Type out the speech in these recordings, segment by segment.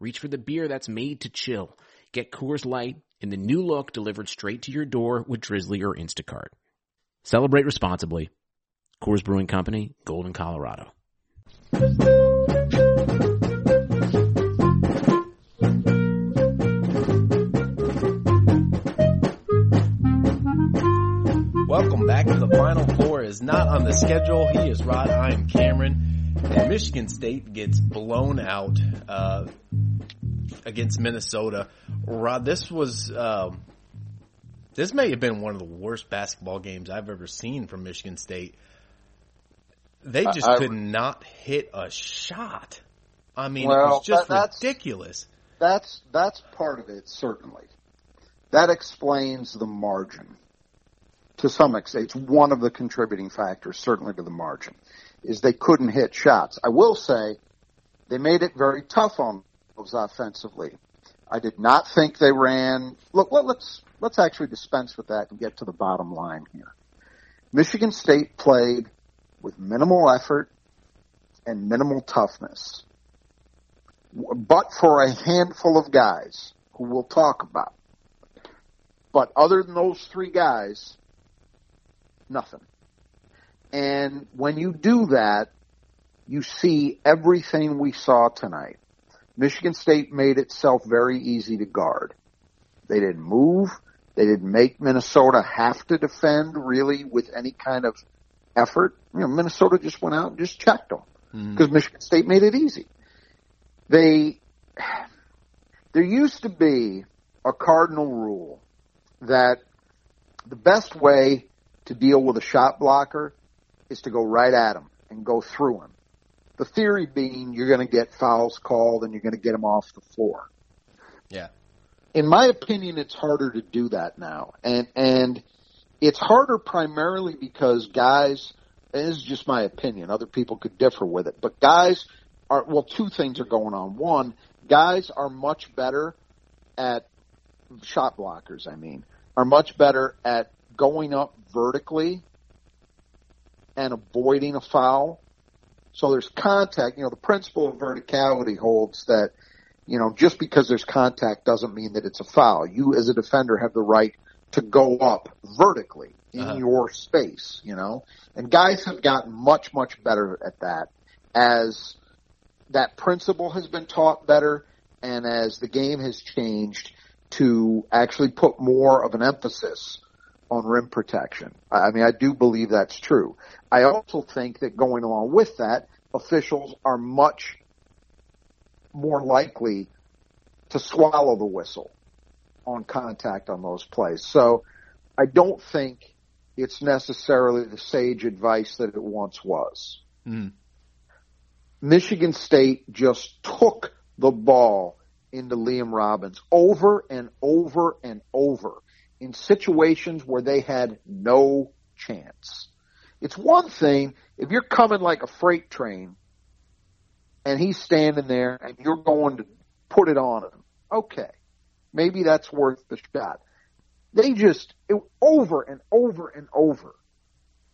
reach for the beer that's made to chill. Get Coors Light in the new look delivered straight to your door with Drizly or Instacart. Celebrate responsibly. Coors Brewing Company, Golden, Colorado. Welcome back to the Final Four is not on the schedule. He is Rod. I am Cameron. Michigan State gets blown out uh, against Minnesota. Rod, this was um, this may have been one of the worst basketball games I've ever seen from Michigan State. They just I- could not hit a shot. I mean, it Well, was just that- that's- ridiculous. That's that's part of it, certainly. That explains the margin to some extent. It's one of the contributing factors, certainly to the margin, is they couldn't hit shots. I will say they made it very tough on themselves offensively. I did not think they ran. Look, let, let's let's actually dispense with that and get to the bottom line here. Michigan State played with minimal effort and minimal toughness but for a handful of guys who we'll talk about. But other than those three guys, nothing. And when you do that, you see everything we saw tonight. Michigan State made itself very easy to guard. They didn't move. They didn't make Minnesota have to defend really with any kind of effort. You know, Minnesota just went out and just checked them hmm. because Michigan State made it easy they there used to be a cardinal rule that the best way to deal with a shot blocker is to go right at him and go through him. The theory being you're going to get fouls called and you're going to get him off the floor. Yeah. In my opinion, it's harder to do that now, and and it's harder primarily because guys. And this is just my opinion. Other people could differ with it, but guys are well. Two things are going on. One, guys are much better at shot blockers. I mean, are much better at going up vertically and avoiding a foul. So there's contact. You know, the principle of verticality holds that you know just because there's contact doesn't mean that it's a foul. You as a defender have the right to go up vertically in Uh-huh. your space. You know, and guys have gotten much much better at that as that principle has been taught better and as the game has changed to actually put more of an emphasis on rim protection. I mean, I do believe that's true. I also think that going along with that, officials are much more likely to swallow the whistle on contact on those plays. So I don't think it's necessarily the sage advice that it once was. Mm. Michigan State just took the ball into Liam Robbins over and over and over situations where they had no chance. It's one thing if you're coming like a freight train and he's standing there and you're going to put it on him. Okay. Maybe that's worth the shot. They just it, over and over and over.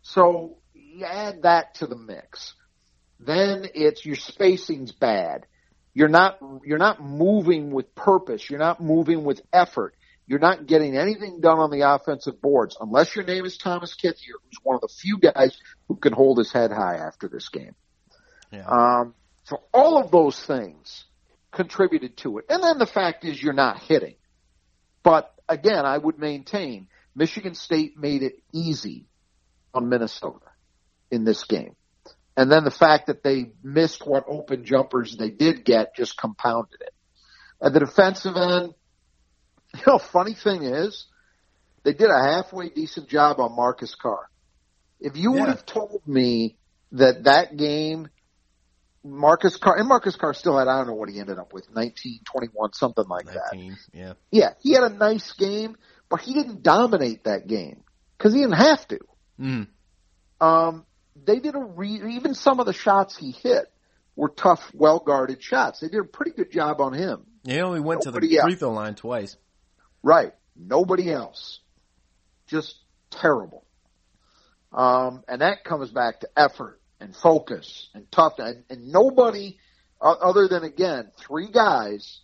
So you add that to the mix then it's your spacing's bad. You're not you're not moving with purpose. You're not moving with effort. You're not getting anything done on the offensive boards unless your name is Thomas Kithier, who's one of the few guys who can hold his head high after this game. Yeah. Um, so all of those things contributed to it. And then the fact is you're not hitting. But again, I would maintain Michigan State made it easy on Minnesota in this game. And then the fact that they missed what open jumpers they did get just compounded it. At the defensive end, you know, funny thing is, they did a halfway decent job on Marcus Carr. If you Yeah. would have told me that that game, Marcus Carr, and Marcus Carr still had, I don't know what he ended up with, 19, 21, something like that. yeah. Yeah, he had a nice game, but he didn't dominate that game because he didn't have to. Mm. Um, they did a re- even some of the shots he hit were tough, well guarded shots. They did a pretty good job on him. He only went to the free throw line twice. Right. Nobody else. Just terrible. Um, and that comes back to effort and focus and toughness. And, and nobody, uh, other than again, three guys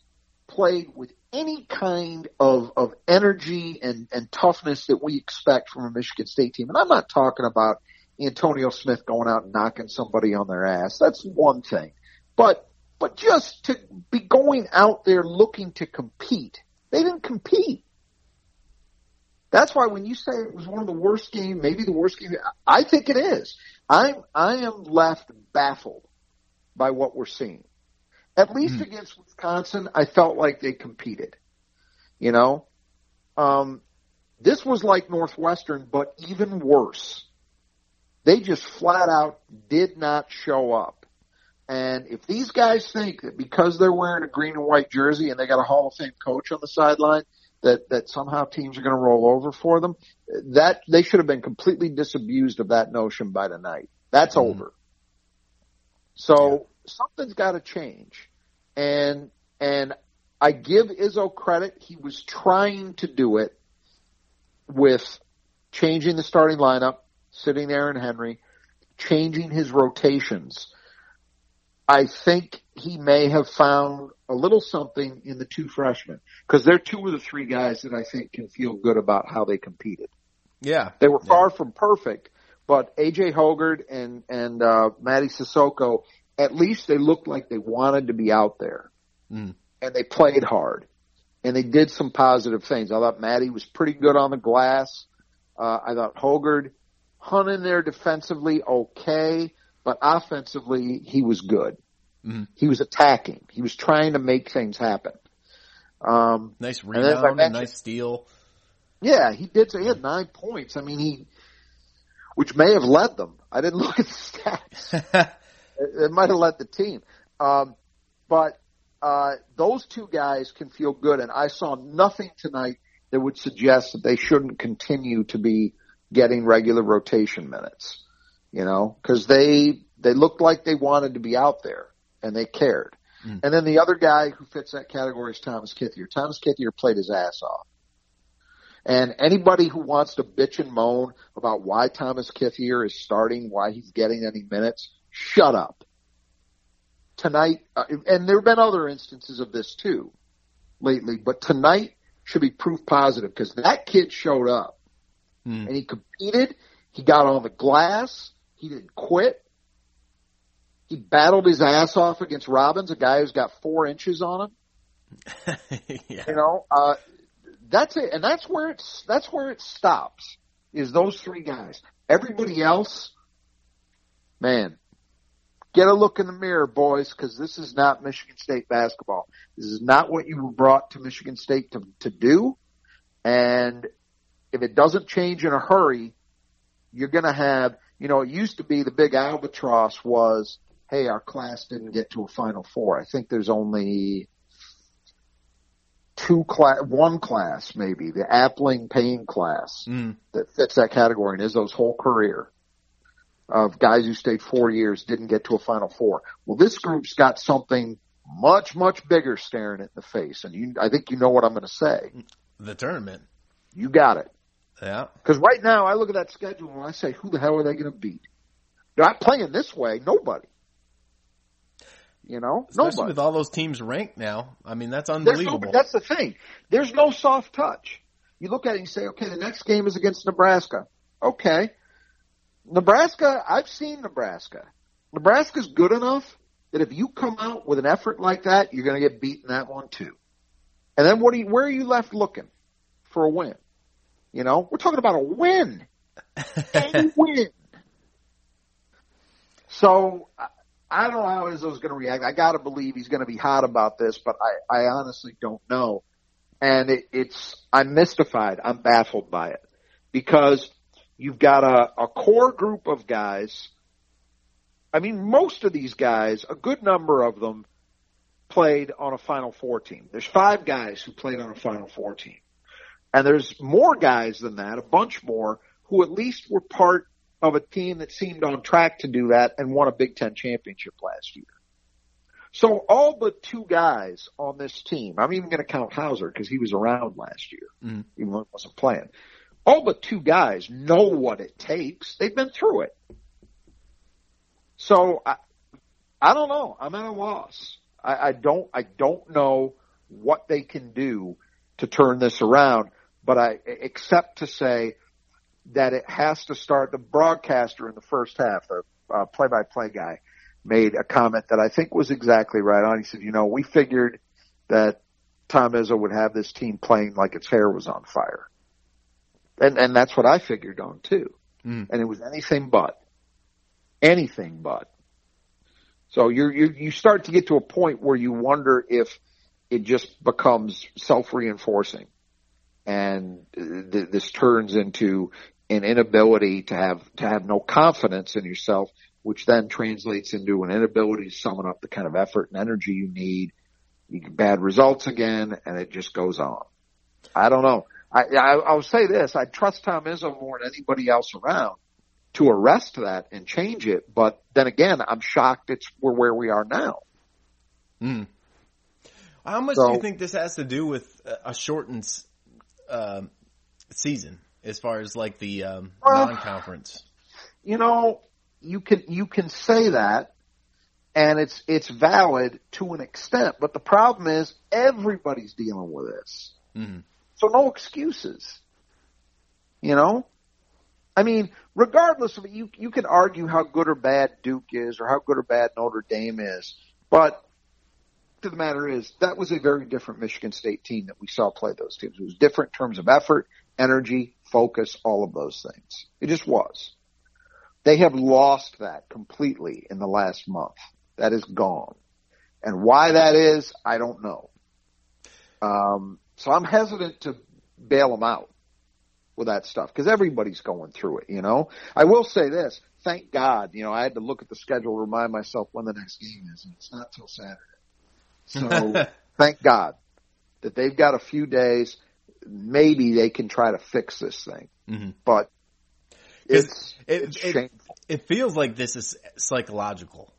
played with any kind of, of energy and, and toughness that we expect from a Michigan State team. And I'm not talking about Antonio Smith going out and knocking somebody on their ass. That's one thing. But, but just to be going out there looking to compete. They didn't compete. That's why when you say it was one of the worst games, maybe the worst game, I think it is. I'm I am left baffled by what we're seeing. At least Mhm. against Wisconsin, I felt like they competed. You know, um, this was like Northwestern, but even worse. They just flat out did not show up. And if these guys think that because they're wearing a green and white jersey and they got a Hall of Fame coach on the sideline, that, that somehow teams are going to roll over for them, that they should have been completely disabused of that notion by tonight. That's Mhm. over. So something's got to change. And, and I give Izzo credit. He was trying to do it with changing the starting lineup, sitting there in Henry, changing his rotations. I think he may have found a little something in the two freshmen because they're two of the three guys that I think can feel good about how they competed. Yeah. They were Yeah. far from perfect, but AJ Hoggard and and uh, Mady Sissoko, at least they looked like they wanted to be out there, Mm. and they played hard, and they did some positive things. I thought Mady was pretty good on the glass. Uh, I thought Hoggard hung in there defensively, okay, but offensively he was good. Mhm. He was attacking. He was trying to make things happen. Um, Nice And rebound, a mentioned- nice steal. yeah, he did. So he had nine points. I mean, he, which may have led them. I didn't look at the stats. It, it might have led the team. Um, but uh, those two guys can feel good, and I saw nothing tonight that would suggest that they shouldn't continue to be getting regular rotation minutes. You know, because they they looked like they wanted to be out there and they cared. Mm. And then the other guy who fits that category is Thomas Kithier. Thomas Kithier played his ass off. And anybody who wants to bitch and moan about why Thomas Kithier is starting, why he's getting any minutes, shut up. Tonight, uh, and there have been other instances of this too lately, but tonight should be proof positive because that kid showed up Hmm. and he competed. He got on the glass. He didn't quit. He battled his ass off against Robbins, a guy who's got four inches on him. yeah. You know, uh, that's it, and that's where it's that's where it stops. Is those three guys? Everybody else, man, get a look in the mirror, boys, because this is not Michigan State basketball. This is not what you were brought to Michigan State to to do, and if it doesn't change in a hurry, you're going to have. You know, it used to be the big albatross was, hey, our class didn't get to a Final Four. I think there's only two class, one class maybe, the Appling Payne class Mm. that fits that category and Izzo's whole career of guys who stayed four years didn't get to a Final Four. Well, this group's got something much, much bigger staring it in the face, and you, I think you know what I'm going to say. The tournament. You got it. Yeah. Because right now, I look at that schedule and I say, who the hell are they going to beat? They're not playing this way. Nobody. You know, Especially nobody. with all those teams ranked now. I mean, that's There's no, unbelievable. that's the thing. There's no soft touch. You look at it and you say, okay, the next game is against Nebraska. Okay. Nebraska, I've seen Nebraska. Nebraska's good enough that if you come out with an effort like that, you're going to get beaten that one too. And then what? Are you, where are you left looking for a win? You know, we're talking about a win, a win. So I don't know how Izzo's going to react. I got to believe he's going to be hot about this, but I, I honestly don't know. And it, it's I'm mystified. I'm baffled by it because you've got a, a core group of guys. I mean, most of these guys, a good number of them, played on a Final Four team. There's five guys who played on a Final Four team. And there's more guys than that, a bunch more, who at least were part of a team that seemed on track to do that and won a Big Ten championship last year. So all but two guys on this team, I'm even going to count Hauser because he was around last year, mm. even though he wasn't playing. All but two guys know what it takes. They've been through it. So I, I don't know. I'm at a loss. I, I don't, I don't know what they can do to turn this around, but I, except to say that it has to start. The broadcaster in the first half, the uh, play-by-play guy, made a comment that I think was exactly right on. He said, "You know, we figured that Tom Izzo would have this team playing like its hair was on fire, and and that's what I figured on too. Mm. And it was anything but, anything but. So you you you start to get to a point where you wonder if it just becomes self reinforcing and th- this turns into an inability to have to have no confidence in yourself, which then translates into an inability to summon up the kind of effort and energy you need. You get bad results again, and it just goes on. I don't know. I, I I'll say this: I trust Tom Izzo more than anybody else around to arrest that and change it. But then again, I'm shocked it's we're where we are now. Hmm. How much so, do you think this has to do with a shortened uh, season? as far as like the um, non-conference? You know, you can you can say that, and it's it's valid to an extent. But the problem is everybody's dealing with this, mm-hmm. so no excuses. You know, I mean, regardless of it, you you can argue how good or bad Duke is, or how good or bad Notre Dame is, but to the matter is that was a very different Michigan State team that we saw play those teams. It was different in terms of effort, energy, focus, all of those things. It just was. They have lost that completely in the last month. That is gone. And why that is, I don't know. Um, so I'm hesitant to bail them out with that stuff because everybody's going through it, you know. I will say this, thank God, you know, I had to look at the schedule to remind myself when the next game is, and it's not till Saturday. So thank God that they've got a few days maybe they can try to fix this thing. Mm-hmm. But it's, it, it's it, it, feels like this is psychological.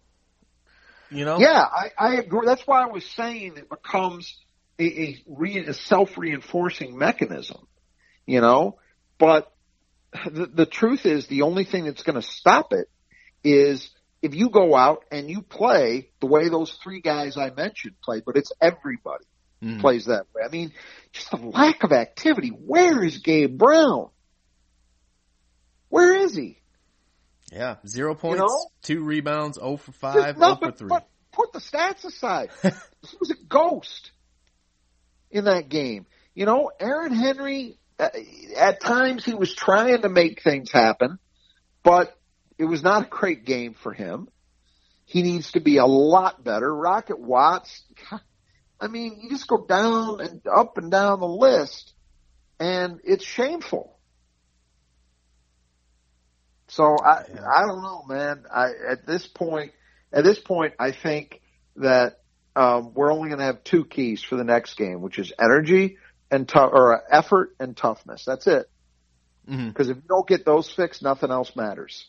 You know? Yeah, I, I agree. That's why I was saying it becomes a, a, re, a self-reinforcing mechanism, you know? But the, the truth is the only thing that's going to stop it is if you go out and you play the way those three guys I mentioned play, but it's everybody mm. plays that way. I mean, just the lack of activity. Where is Gabe Brown? Where is he? Yeah, zero points, you know? two rebounds, 0 for 5, no, 0 for 3. But put the stats aside. he was a ghost in that game. You know, Aaron Henry, uh, at times he was trying to make things happen, but it was not a great game for him. He needs to be a lot better. Rocket Watts, I mean, you just go down and up and down the list, and it's shameful. So I I don't know, man. I at this point at this point I think that um, we're only going to have two keys for the next game, which is energy and tough or effort and toughness. That's it. Because mm-hmm. if you don't get those fixed, nothing else matters.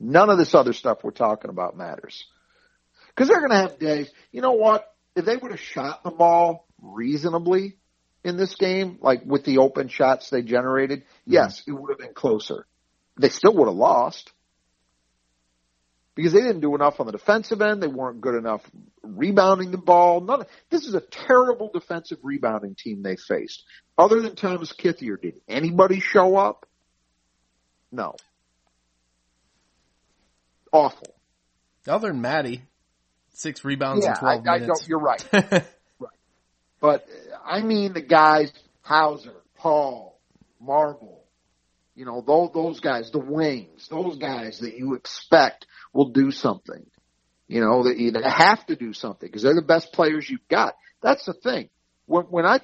None of this other stuff we're talking about matters. Because they're going to have days. You know what? if they would have shot the ball reasonably in this game, like with the open shots they generated, mm-hmm. yes, it would have been closer. They still would have lost because they didn't do enough on the defensive end. They weren't good enough rebounding the ball. None. Of, this is a terrible defensive rebounding team they faced. Other than Thomas Kithier, did anybody show up? No. Awful. Other than Mady, six rebounds yeah, in twelve I, minutes. I you're right. right. But I mean the guys Hauser, Paul, Marble, you know, those those guys, the wings, those guys that you expect will do something. You know, that you have to do something because they're the best players you've got. That's the thing. When when I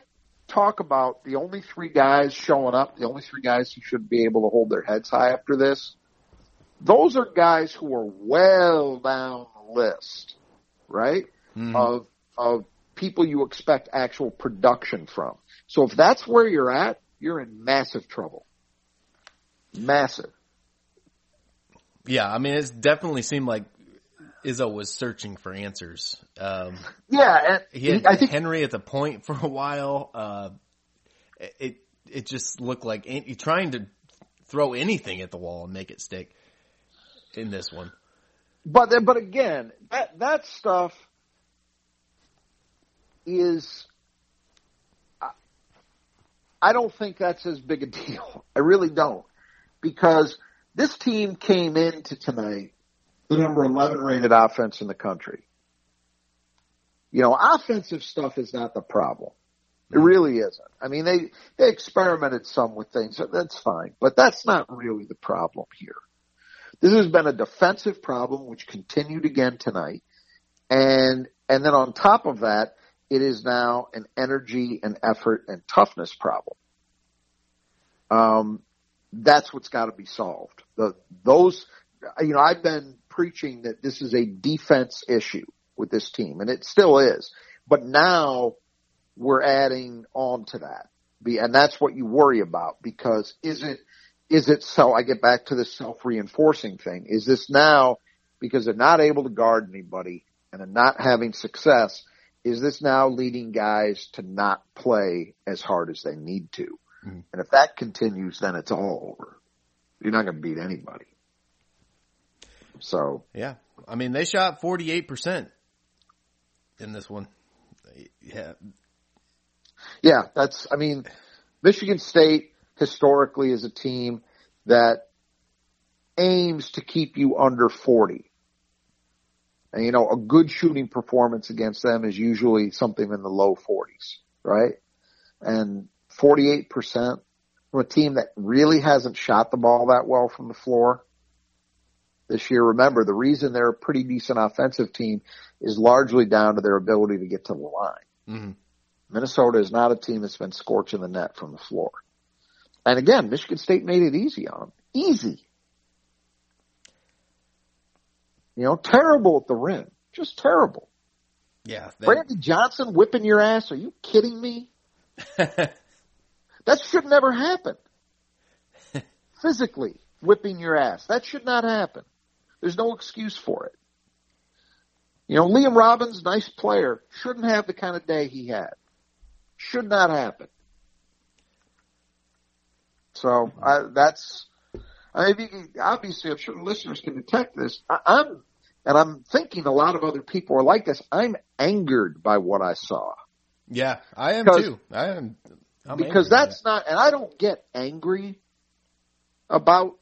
talk about the only three guys showing up, the only three guys who should be able to hold their heads high after this, those are guys who are well down the list, right? Mhm. Of of people you expect actual production from. So if that's where you're at, you're in massive trouble. Massive. Yeah, I mean, it's definitely seemed like Izzo was searching for answers. Um, Yeah, and he had I think Henry at the point for a while. Uh, it it just looked like any, trying to throw anything at the wall and make it stick in this one. But but again, that that stuff is. I- I don't think that's as big a deal. I really don't, because this team came into tonight the number eleven rated offense in the country. You know, offensive stuff is not the problem. It mm-hmm. really isn't. I mean, they they experimented some with things. so That's fine, but that's not really the problem here. This has been a defensive problem, which continued again tonight, and and then on top of that, it is now an energy and effort and toughness problem. Um, that's what's got to be solved. The those, you know, I've been preaching that this is a defense issue with this team, and it still is. But now we're adding on to that, and that's what you worry about because is it is it so? I get back to the self reinforcing thing. Is this now because they're not able to guard anybody and they're not having success? Is this now leading guys to not play as hard as they need to? Mhm. And if that continues, then it's all over. You're not going to beat anybody. So Yeah, I mean they shot forty eight percent in this one. Yeah, Yeah, that's, I mean, Michigan State historically is a team that aims to keep you under 40. And you know, a good shooting performance against them is usually something in the low 40s, right? And 48% from a team that really hasn't shot the ball that well from the floor this year. Remember, the reason they're a pretty decent offensive team is largely down to their ability to get to the line. Mhm. Minnesota is not a team that's been scorching the net from the floor. And again, Michigan State made it easy on them. Easy. You know, terrible at the rim. Just terrible. yeah. that- Brandy Johnson whipping your ass. Are you kidding me? That should never happen. Physically whipping your ass. That should not happen. There's no excuse for it. You know, Liam Robbins, nice player, shouldn't have the kind of day he had. Should not happen. So I, that's, I mean, obviously, I'm sure the listeners can detect this. I, I'm, and I'm thinking a lot of other people are like this. I'm angered by what I saw yeah, I am too. I am I'm because that's not, and I don't get angry about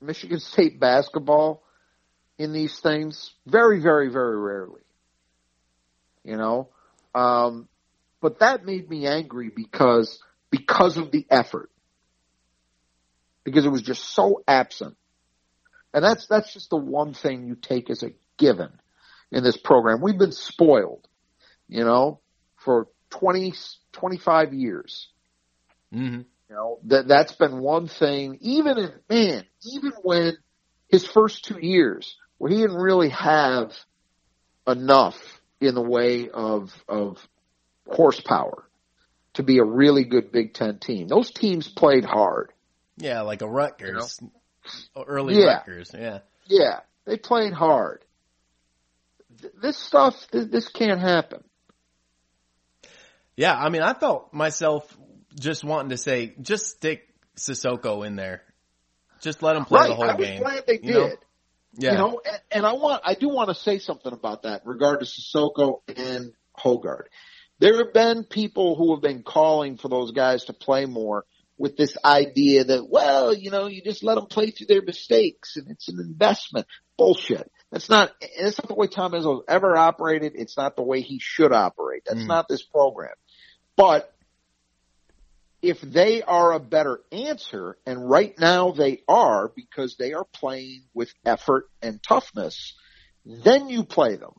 Michigan State basketball in these things. Very, very, very rarely. You know, um, but that made me angry because because of the effort, because it was just so absent, and that's that's just the one thing you take as a given in this program. We've been spoiled, you know, for 20, 25 years. Mhm. You know, that that's been one thing. Even in man, even when his first two years, where he didn't really have enough in the way of of horsepower to be a really good Big Ten team. Those teams played hard. Yeah, like a Rutgers, early Yeah. Rutgers. Yeah, Yeah, they played hard. Th- This stuff, th- this can't happen. yeah. I mean, I felt myself just wanting to say, just stick Sissoko in there, just let him play right. the whole I was game. glad they you know? did. Yeah, You know, and, and I want, I do want to say something about that in regard to Sissoko and Hoggard. There have been people who have been calling for those guys to play more with this idea that, well, you know, you just let them play through their mistakes and it's an investment. Bullshit. That's not, it's not the way Tom Izzo's ever operated. It's not the way he should operate. That's Mm. not this program. But if they are a better answer, and right now they are because they are playing with effort and toughness, then you play them.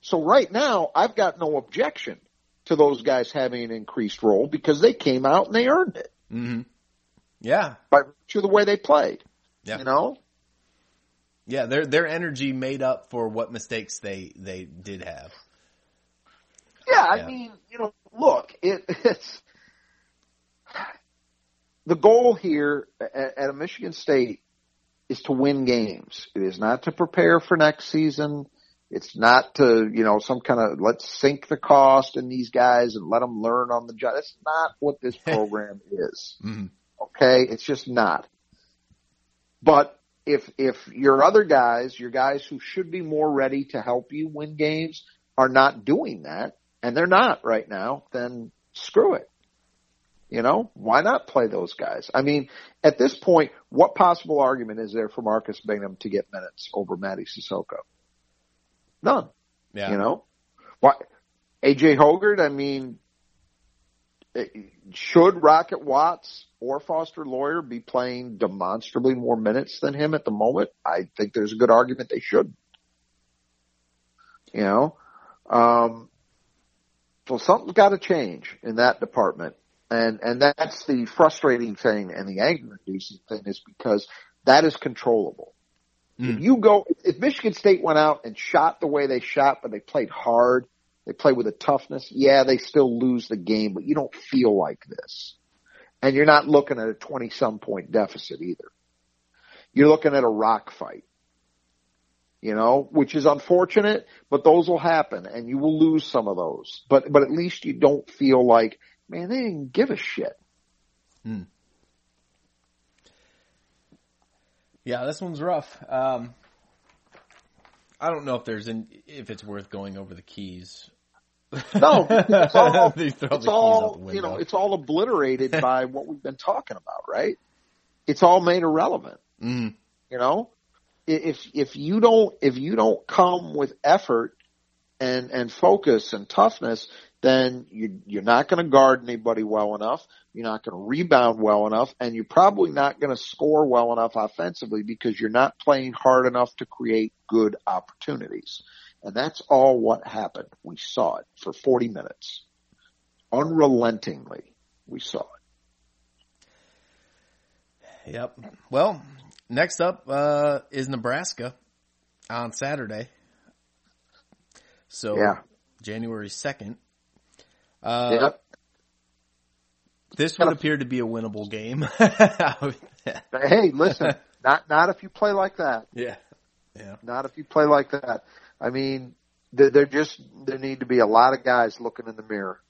So right now, I've got no objection to those guys having an increased role because they came out and they earned it Mm-hmm. Yeah. by virtue of the way they played. Yeah. You know? Yeah. Their their energy made up for what mistakes they they did have. Yeah, I Yeah. mean, you know, look, it, it's the goal here at, at a Michigan State is to win games. It is not to prepare for next season. It's not to, you know, some kind of let's sink the cost in these guys and let them learn on the job. That's not what this program is. Mm-hmm. Okay, it's just not. But if if your other guys, your guys who should be more ready to help you win games, are not doing that, and they're not right now, then screw it. You know, why not play those guys? I mean, at this point, what possible argument is there for Marcus Bingham to get minutes over Mady Sissoko? None. Yeah. You know, why? AJ Hoggard, I mean, eh, should Rocket Watts or Foster Loyer be playing demonstrably more minutes than him at the moment? I think there's a good argument they should. You know, um, so something's got to change in that department, and and that's the frustrating thing and the anger-inducing thing is because that is controllable. If mm. you go, if Michigan State went out and shot the way they shot, but they played hard, they played with a toughness, yeah, they still lose the game, but you don't feel like this. And you're not looking at a 20 some point deficit either. You're looking at a rock fight. You know, which is unfortunate, but those will happen and you will lose some of those. But, but at least you don't feel like, man, they didn't give a shit. Mm. Yeah, this one's rough. Um, I don't know if there's an, if it's worth going over the keys. No, it's all, it's all you know, it's all obliterated by what we've been talking about, right? It's all made irrelevant. Mm. You know, if if you don't if you don't come with effort and and focus and toughness, then you you're not going to guard anybody well enough. You're not going to rebound well enough, and you're probably not going to score well enough offensively because you're not playing hard enough to create good opportunities. And that's all what happened. We saw it for 40 minutes. Unrelentingly, we saw it. Yep. Well, next up uh, is Nebraska on Saturday. So Yeah. January second. Uh, Yep. This would appear to be a winnable game. Hey, listen, not not if you play like that. yeah. Yeah. Not if you play like that. I mean, there, there just there need to be a lot of guys looking in the mirror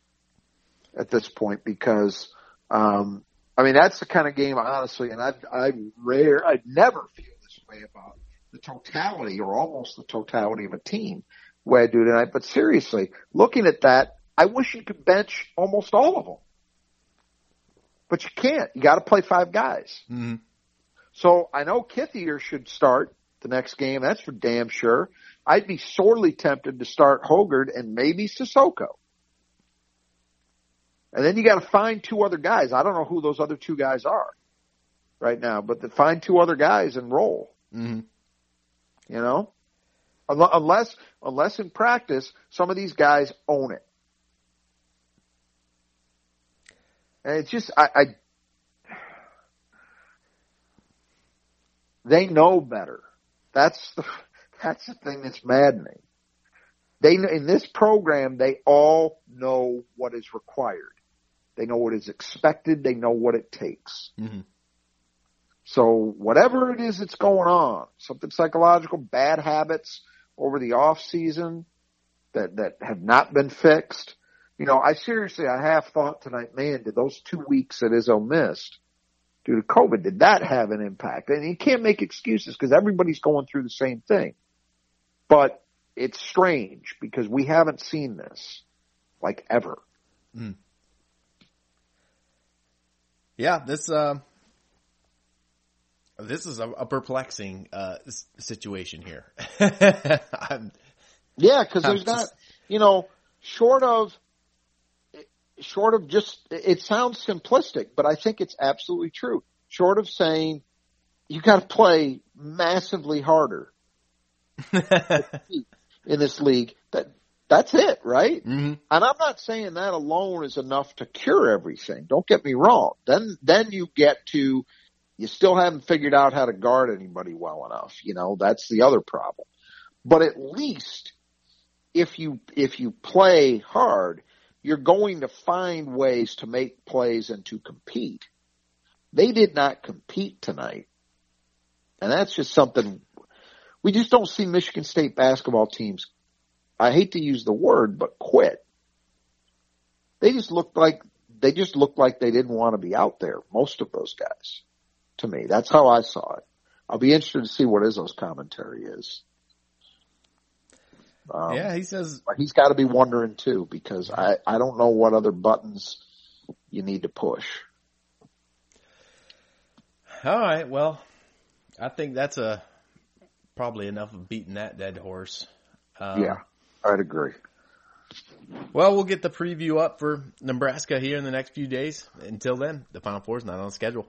at this point because, um, I mean, that's the kind of game, honestly, and I I rare I never feel this way about the totality or almost the totality of a team way I do tonight. But seriously, looking at that, I wish you could bench almost all of them, but you can't. You got to play five guys. hmm So I know Kithier should start the next game. That's for damn sure. I'd be sorely tempted to start Hoggard and maybe Sissoko. And then you got to find two other guys. I don't know who those other two guys are right now, but to find two other guys and roll. hmm You know, unless unless in practice some of these guys own it. And it's just I, I they know better. That's the that's the thing that's maddening. They in this program they all know what is required. They know what is expected. They know what it takes. hmm So whatever it is that's going on, something psychological, bad habits over the off season that that have not been fixed. You know, I seriously, I half thought tonight, man, did those two weeks that Izzo missed due to COVID, did that have an impact? And you can't make excuses because everybody's going through the same thing. But it's strange because we haven't seen this like ever. Yeah, this uh, This is a, a perplexing uh, situation here. yeah, because there's not, you know, short of short of just it sounds simplistic, but I think it's absolutely true. Short of saying you got to play massively harder in this league, that that's it, right? Mm-hmm. And I'm not saying that alone is enough to cure everything. Don't get me wrong. Then then you get to you still haven't figured out how to guard anybody well enough. You know, that's the other problem. But at least if you if you play hard, you're going to find ways to make plays and to compete. They did not compete tonight. And that's just something we just don't see Michigan State basketball teams. I hate to use the word, but quit. They just looked like they just looked like they didn't want to be out there. Most of those guys, to me, that's how I saw it. I'll be interested to see what Izzo's commentary is. Um, yeah, he says he's got to be wondering too because I I don't know what other buttons you need to push. All right, well, I think that's a probably enough of beating that dead horse. Um, yeah, I'd agree. Well, we'll get the preview up for Nebraska here in the next few days. Until then, the Final Four is not on schedule.